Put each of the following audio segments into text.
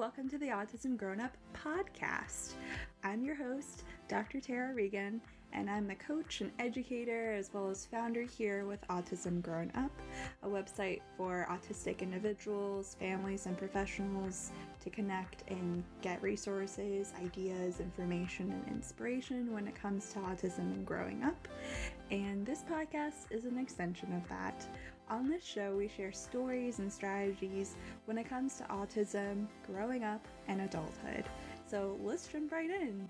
welcome to the Autism Grown Up podcast. I'm your host, Dr. Tara Regan, and I'm the coach and educator as well as founder here with Autism Grown Up, a website for autistic individuals, families, and professionals to connect and get resources, ideas, information, and inspiration when it comes to autism and growing up. And this podcast is an extension of that. On this show, we share stories and strategies when it comes to autism, growing up, and adulthood. So let's jump right in.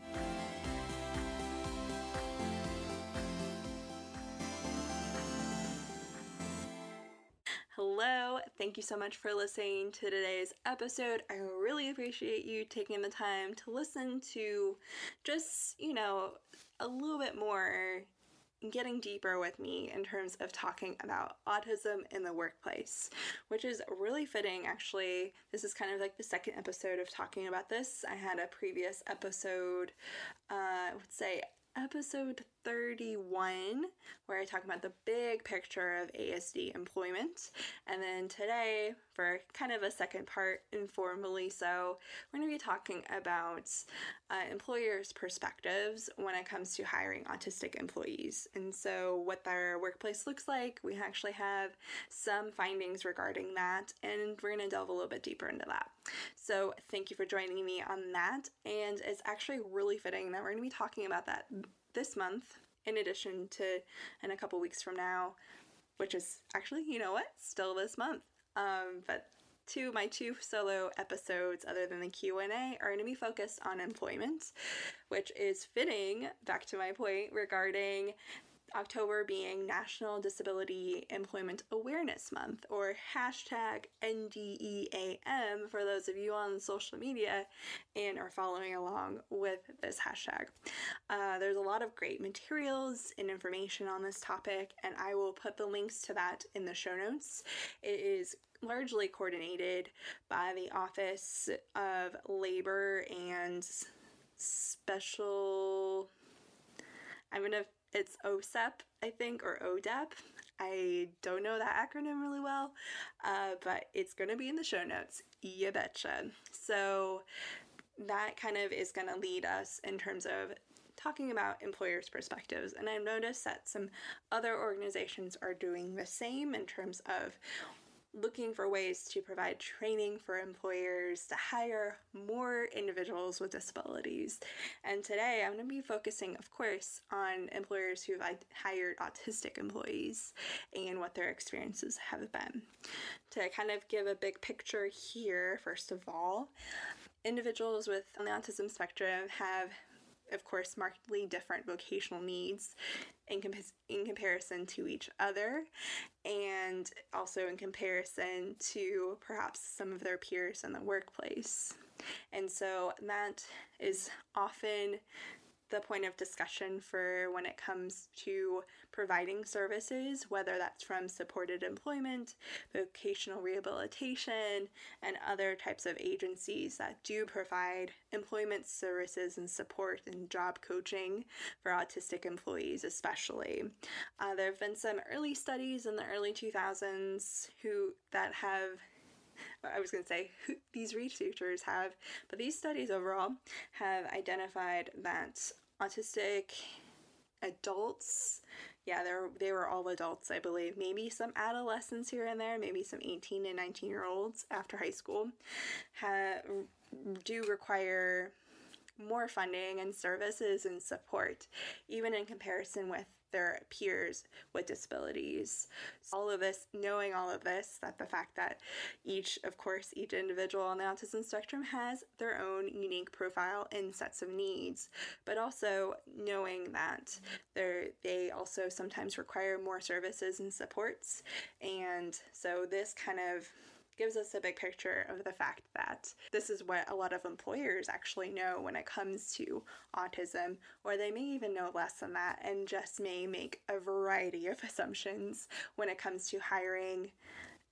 Hello, thank you so much for listening to today's episode. I really appreciate you taking the time to listen to just, you know, a little bit more getting deeper with me in terms of talking about autism in the workplace, which is really fitting actually. This is kind of like the second episode of talking about this. I had a previous episode, uh, I would say episode 31, where I talk about the big picture of ASD employment. And then today, for kind of a second part, informally so, we're going to be talking about uh, employers' perspectives when it comes to hiring autistic employees. And so, what their workplace looks like. We actually have some findings regarding that, and we're going to delve a little bit deeper into that. So, thank you for joining me on that. And it's actually really fitting that we're going to be talking about that this month, in addition to in a couple weeks from now, which is actually, you know what, still this month. Um, but two my two solo episodes other than the q&a are going to be focused on employment which is fitting back to my point regarding October being National Disability Employment Awareness Month, or hashtag NDEAM for those of you on social media and are following along with this hashtag. Uh, there's a lot of great materials and information on this topic, and I will put the links to that in the show notes. It is largely coordinated by the Office of Labor and Special. I'm gonna it's OSEP, I think, or ODEP. I don't know that acronym really well, uh, but it's going to be in the show notes. You betcha. So that kind of is going to lead us in terms of talking about employers' perspectives. And I've noticed that some other organizations are doing the same in terms of looking for ways to provide training for employers to hire more individuals with disabilities. And today I'm going to be focusing, of course, on employers who've hired autistic employees and what their experiences have been. To kind of give a big picture here, first of all, individuals with on the autism spectrum have of course, markedly different vocational needs in, comp- in comparison to each other, and also in comparison to perhaps some of their peers in the workplace. And so that is often the point of discussion for when it comes to providing services, whether that's from supported employment, vocational rehabilitation, and other types of agencies that do provide employment services and support and job coaching for autistic employees, especially. Uh, there have been some early studies in the early 2000s who that have I was going to say these researchers have, but these studies overall have identified that autistic adults yeah they they were all adults i believe. Maybe some adolescents here and there maybe some 18 and 19 year olds after high school have, do require more funding and services and support even in comparison with their peers with disabilities. So all of this, knowing all of this, that the fact that each, of course, each individual on the autism spectrum has their own unique profile and sets of needs, but also knowing that they also sometimes require more services and supports. And so this kind of gives us a big picture of the fact that this is what a lot of employers actually know when it comes to autism, or they may even know less than that and just may make a variety of assumptions when it comes to hiring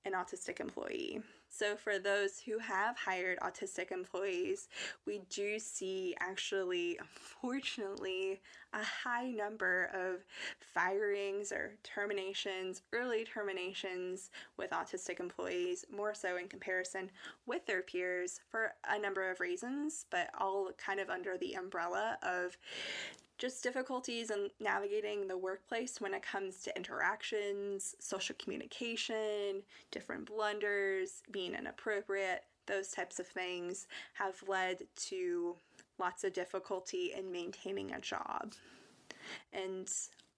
an autistic employee. So, for those who have hired autistic employees, we do see actually, unfortunately, a high number of firings or terminations, early terminations with autistic employees, more so in comparison with their peers for a number of reasons, but all kind of under the umbrella of just difficulties in navigating the workplace when it comes to interactions, social communication, different blunders, being inappropriate, those types of things have led to lots of difficulty in maintaining a job. And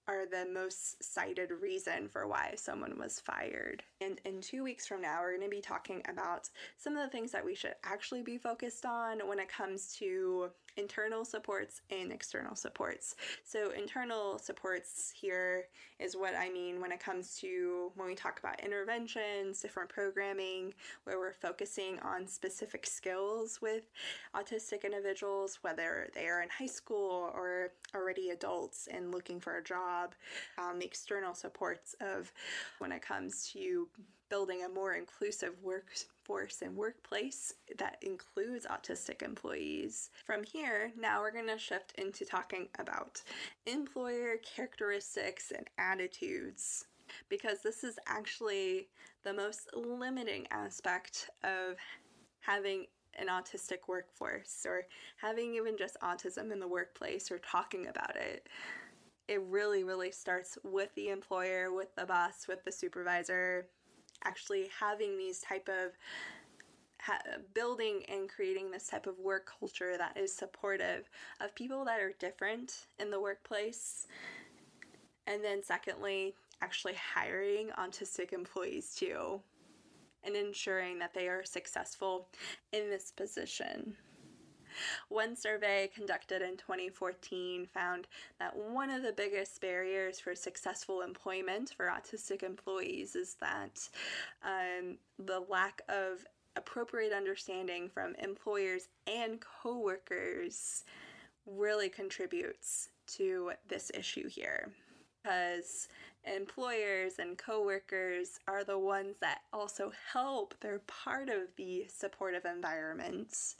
are the most cited reason for why someone was fired. And in two weeks from now, we're going to be talking about some of the things that we should actually be focused on when it comes to internal supports and external supports. So, internal supports here is what I mean when it comes to when we talk about interventions, different programming, where we're focusing on specific skills with autistic individuals, whether they are in high school or already adults and looking for a job. Um, the external supports of when it comes to building a more inclusive workforce and workplace that includes autistic employees. From here, now we're going to shift into talking about employer characteristics and attitudes because this is actually the most limiting aspect of having an autistic workforce or having even just autism in the workplace or talking about it it really really starts with the employer with the boss with the supervisor actually having these type of ha- building and creating this type of work culture that is supportive of people that are different in the workplace. And then secondly actually hiring autistic employees too and ensuring that they are successful in this position one survey conducted in 2014 found that one of the biggest barriers for successful employment for autistic employees is that um, the lack of appropriate understanding from employers and coworkers really contributes to this issue here. Because employers and coworkers are the ones that also help. They're part of the supportive environment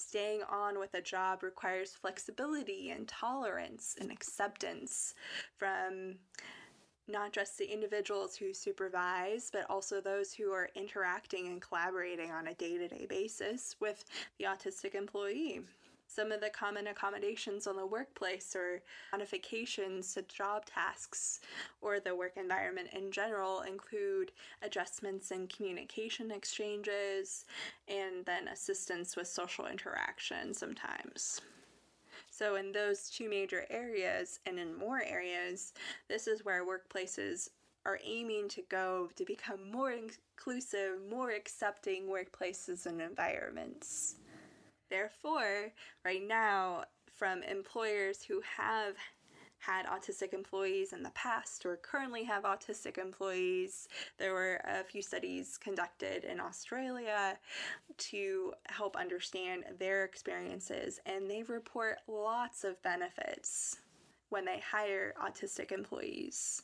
Staying on with a job requires flexibility and tolerance and acceptance from not just the individuals who supervise, but also those who are interacting and collaborating on a day to day basis with the autistic employee. Some of the common accommodations on the workplace or modifications to job tasks or the work environment in general include adjustments in communication exchanges and then assistance with social interaction sometimes. So, in those two major areas and in more areas, this is where workplaces are aiming to go to become more inclusive, more accepting workplaces and environments. Therefore, right now, from employers who have had autistic employees in the past or currently have autistic employees. There were a few studies conducted in Australia to help understand their experiences, and they report lots of benefits when they hire autistic employees.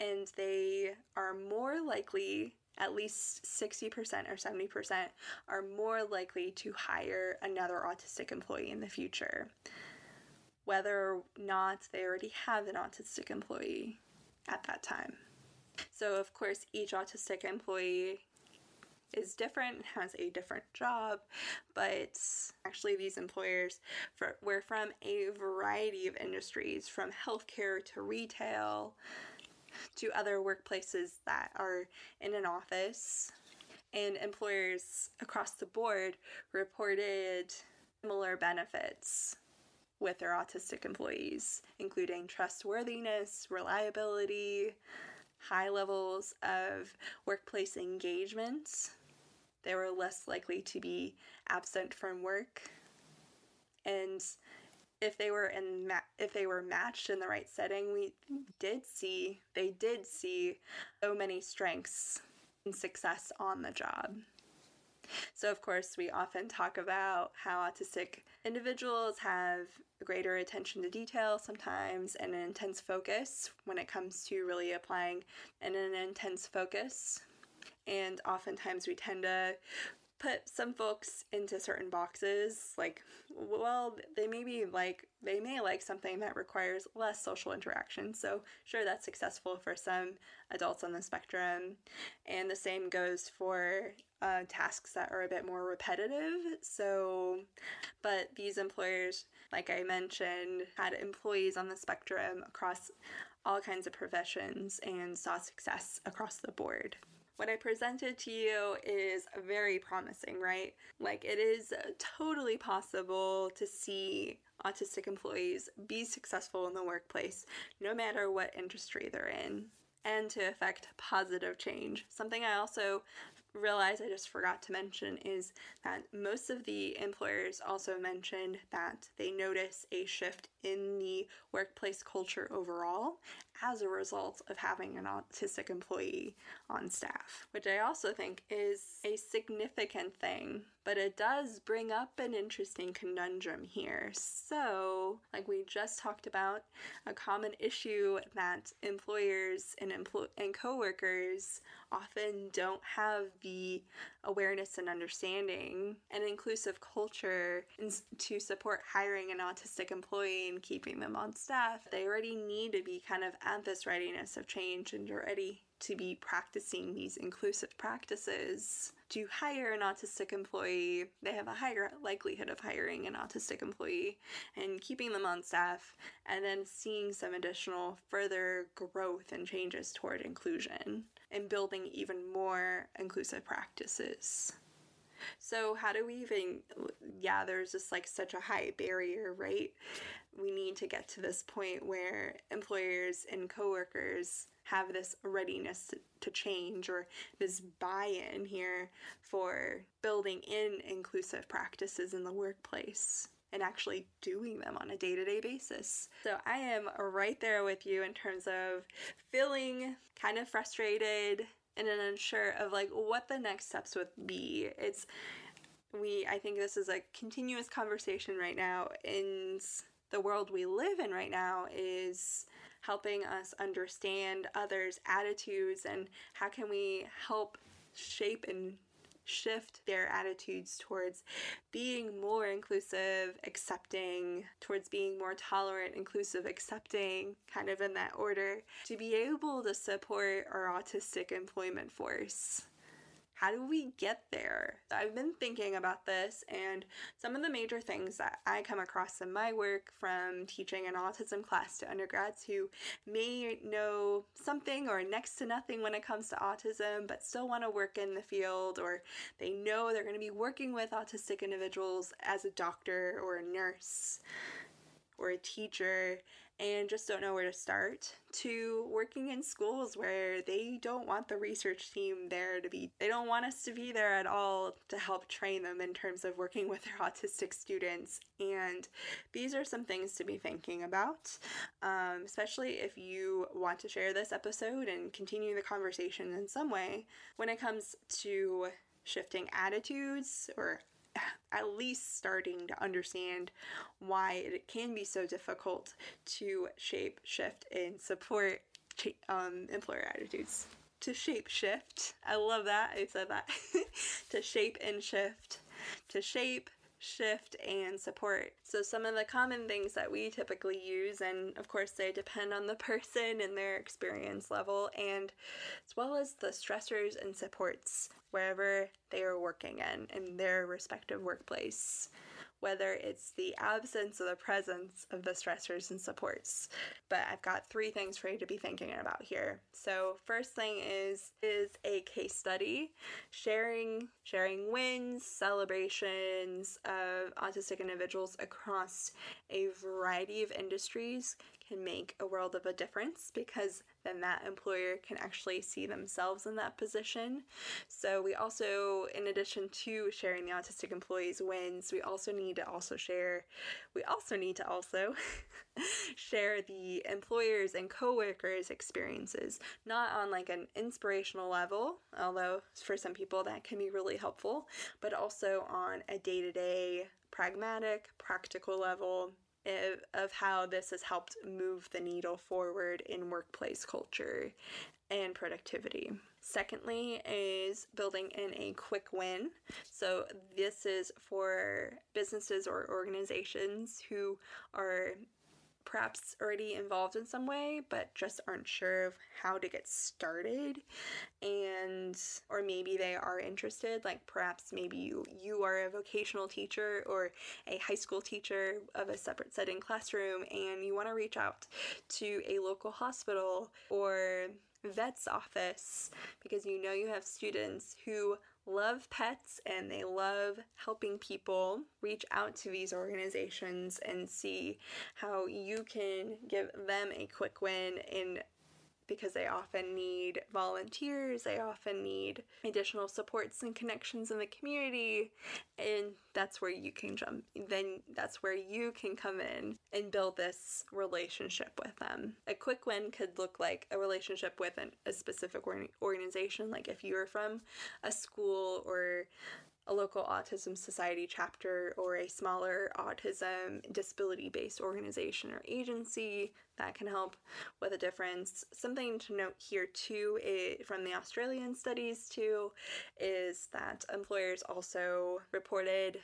And they are more likely at least 60% or 70% are more likely to hire another autistic employee in the future, whether or not they already have an autistic employee at that time. So, of course, each autistic employee is different, has a different job, but actually, these employers for, were from a variety of industries from healthcare to retail to other workplaces that are in an office. And employers across the board reported similar benefits with their autistic employees, including trustworthiness, reliability, high levels of workplace engagement. They were less likely to be absent from work. And if they were in ma- if they were matched in the right setting, we did see they did see so many strengths and success on the job. So, of course, we often talk about how autistic individuals have greater attention to detail sometimes and an intense focus when it comes to really applying and an intense focus And oftentimes we tend to put some folks into certain boxes like well they may be like they may like something that requires less social interaction. So sure that's successful for some adults on the spectrum. And the same goes for uh, tasks that are a bit more repetitive. So but these employers like i mentioned had employees on the spectrum across all kinds of professions and saw success across the board what I presented to you is very promising, right? Like, it is totally possible to see autistic employees be successful in the workplace, no matter what industry they're in, and to affect positive change. Something I also realize I just forgot to mention is that most of the employers also mentioned that they notice a shift in the workplace culture overall as a result of having an autistic employee on staff, which I also think is a significant thing. But it does bring up an interesting conundrum here. So, like we just talked about, a common issue that employers and empl- and coworkers often don't have the awareness and understanding and inclusive culture to support hiring an autistic employee and keeping them on staff. They already need to be kind of at this readiness of change and ready to be practicing these inclusive practices to hire an autistic employee, they have a higher likelihood of hiring an autistic employee and keeping them on staff, and then seeing some additional further growth and changes toward inclusion and building even more inclusive practices. So, how do we even, yeah, there's just like such a high barrier, right? We need to get to this point where employers and coworkers have this readiness to, to change or this buy in here for building in inclusive practices in the workplace and actually doing them on a day to day basis. So I am right there with you in terms of feeling kind of frustrated and unsure of like what the next steps would be. It's we I think this is a continuous conversation right now in the world we live in right now is helping us understand others' attitudes and how can we help shape and shift their attitudes towards being more inclusive, accepting, towards being more tolerant, inclusive, accepting, kind of in that order, to be able to support our autistic employment force how do we get there? I've been thinking about this, and some of the major things that I come across in my work from teaching an autism class to undergrads who may know something or next to nothing when it comes to autism, but still want to work in the field, or they know they're going to be working with autistic individuals as a doctor or a nurse or a teacher and just don't know where to start to working in schools where they don't want the research team there to be they don't want us to be there at all to help train them in terms of working with their autistic students. And these are some things to be thinking about um, especially if you want to share this episode and continue the conversation in some way when it comes to shifting attitudes or at least starting to understand why it can be so difficult to shape, shift, and support um, employer attitudes. To shape shift, I love that. I said that. to shape and shift. To shape, shift, and support. So, some of the common things that we typically use, and of course, they depend on the person and their experience level, and as well as the stressors and supports wherever they are working in, in their respective workplace whether it's the absence or the presence of the stressors and supports. But I've got three things for you to be thinking about here. So first thing is is a case study, sharing sharing wins, celebrations of autistic individuals across a variety of industries can make a world of a difference because then that employer can actually see themselves in that position. So we also, in addition to sharing the autistic employees' wins, we also need to also share, we also need to also share the employers and coworkers' experiences, not on like an inspirational level, although for some people that can be really helpful, but also on a day to day pragmatic, practical level of how this has helped move the needle forward in workplace culture and productivity. Secondly, is building in a quick win. So, this is for businesses or organizations who are perhaps already involved in some way but just aren't sure of how to get started. And or maybe they are interested like perhaps maybe you you are a vocational teacher or a high school teacher of a separate setting classroom and you want to reach out to a local hospital or vet's office because you know you have students who love pets and they love helping people reach out to these organizations and see how you can give them a quick win in because they often need volunteers, they often need additional supports and connections in the community, and that's where you can jump. Then that's where you can come in and build this relationship with them. A quick win could look like a relationship with an, a specific organization, like if you were from a school or a local autism society chapter or a smaller autism disability based organization or agency that can help with a difference. Something to note here too it, from the Australian studies too is that employers also reported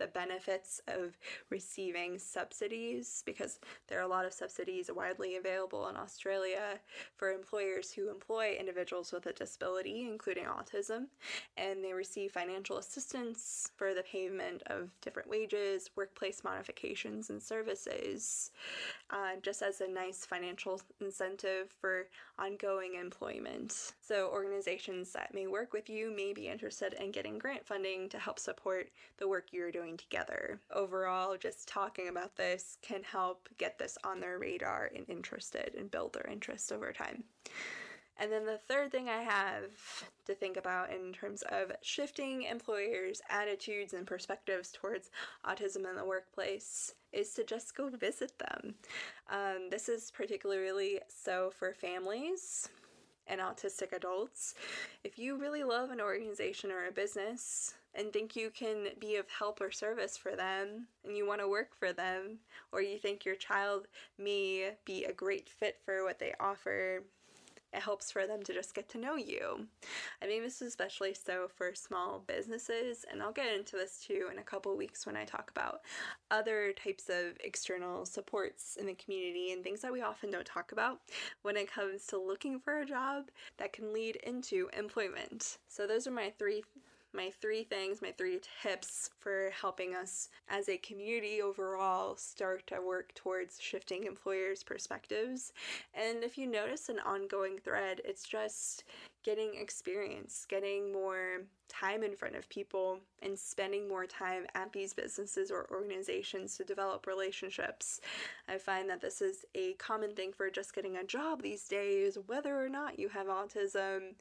the benefits of receiving subsidies because there are a lot of subsidies widely available in Australia for employers who employ individuals with a disability, including autism, and they receive financial assistance for the payment of different wages, workplace modifications, and services, uh, just as a nice financial incentive for ongoing employment. So, organizations that may work with you may be interested in getting grant funding to help support the work you're doing together. Overall, just talking about this can help get this on their radar and interested and build their interest over time. And then the third thing I have to think about in terms of shifting employers' attitudes and perspectives towards autism in the workplace is to just go visit them. Um, this is particularly so for families and autistic adults. If you really love an organization or a business and think you can be of help or service for them and you want to work for them, or you think your child may be a great fit for what they offer, it helps for them to just get to know you. I think this is especially so for small businesses, and I'll get into this too in a couple weeks when I talk about other types of external supports in the community and things that we often don't talk about when it comes to looking for a job that can lead into employment. So, those are my three my three things, my three tips for helping us as a community overall start to work towards shifting employers' perspectives. And if you notice an ongoing thread, it's just getting experience, getting more time in front of people, and spending more time at these businesses or organizations to develop relationships. I find that this is a common thing for just getting a job these days, whether or not you have autism.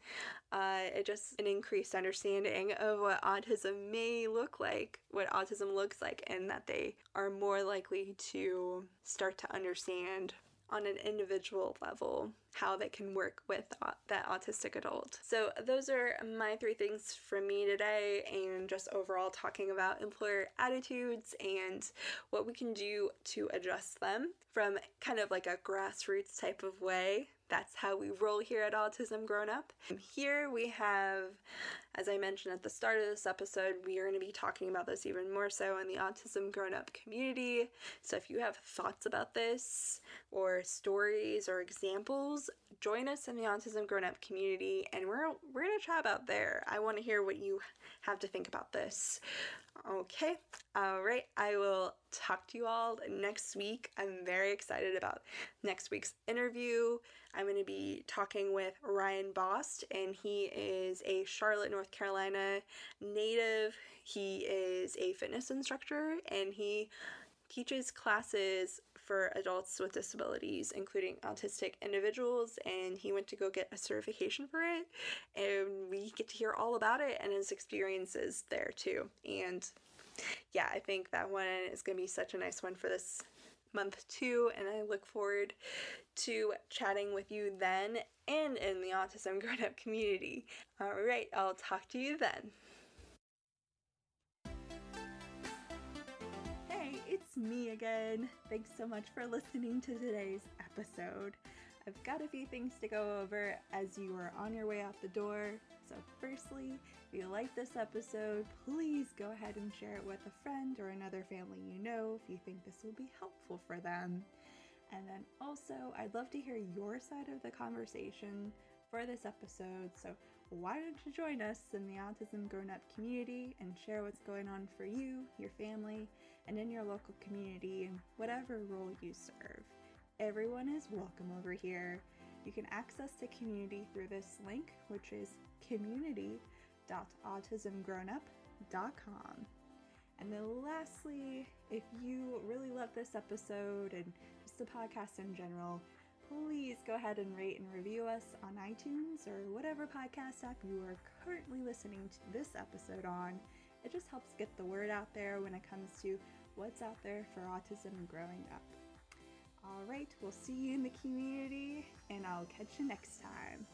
Uh, it just an increased understanding of what autism may look like, what autism looks like, and that they are more likely to start to understand on an individual level how they can work with that autistic adult. So, those are my three things from me today, and just overall talking about employer attitudes and what we can do to adjust them from kind of like a grassroots type of way that's how we roll here at Autism Grown Up. Here we have, as I mentioned at the start of this episode, we are going to be talking about this even more so in the Autism Grown Up community. So if you have thoughts about this, or stories or examples, join us in the Autism Grown Up community and we're, we're going to chat about there. I want to hear what you have to think about this. Okay, all right. I will talk to you all next week. I'm very excited about next week's interview. I'm going to be talking with Ryan Bost, and he is a Charlotte, North Carolina native. He is a fitness instructor and he teaches classes for adults with disabilities, including autistic individuals, and he went to go get a certification for it. And we get to hear all about it and his experiences there too. And yeah, I think that one is going to be such a nice one for this month too, and I look forward to chatting with you then and in the Autism Grown Up community. All right, I'll talk to you then. Me again. Thanks so much for listening to today's episode. I've got a few things to go over as you are on your way out the door. So, firstly, if you like this episode, please go ahead and share it with a friend or another family you know if you think this will be helpful for them. And then also, I'd love to hear your side of the conversation for this episode. So, why don't you join us in the Autism Grown Up community and share what's going on for you, your family, and in your local community whatever role you serve? Everyone is welcome over here. You can access the community through this link, which is community.autismgrownup.com. And then, lastly, if you really love this episode and just the podcast in general, please go ahead and rate and review us on iTunes or whatever podcast app you are currently listening to this episode on. It just helps get the word out there when it comes to what's out there for autism growing up. All right, we'll see you in the community, and I'll catch you next time.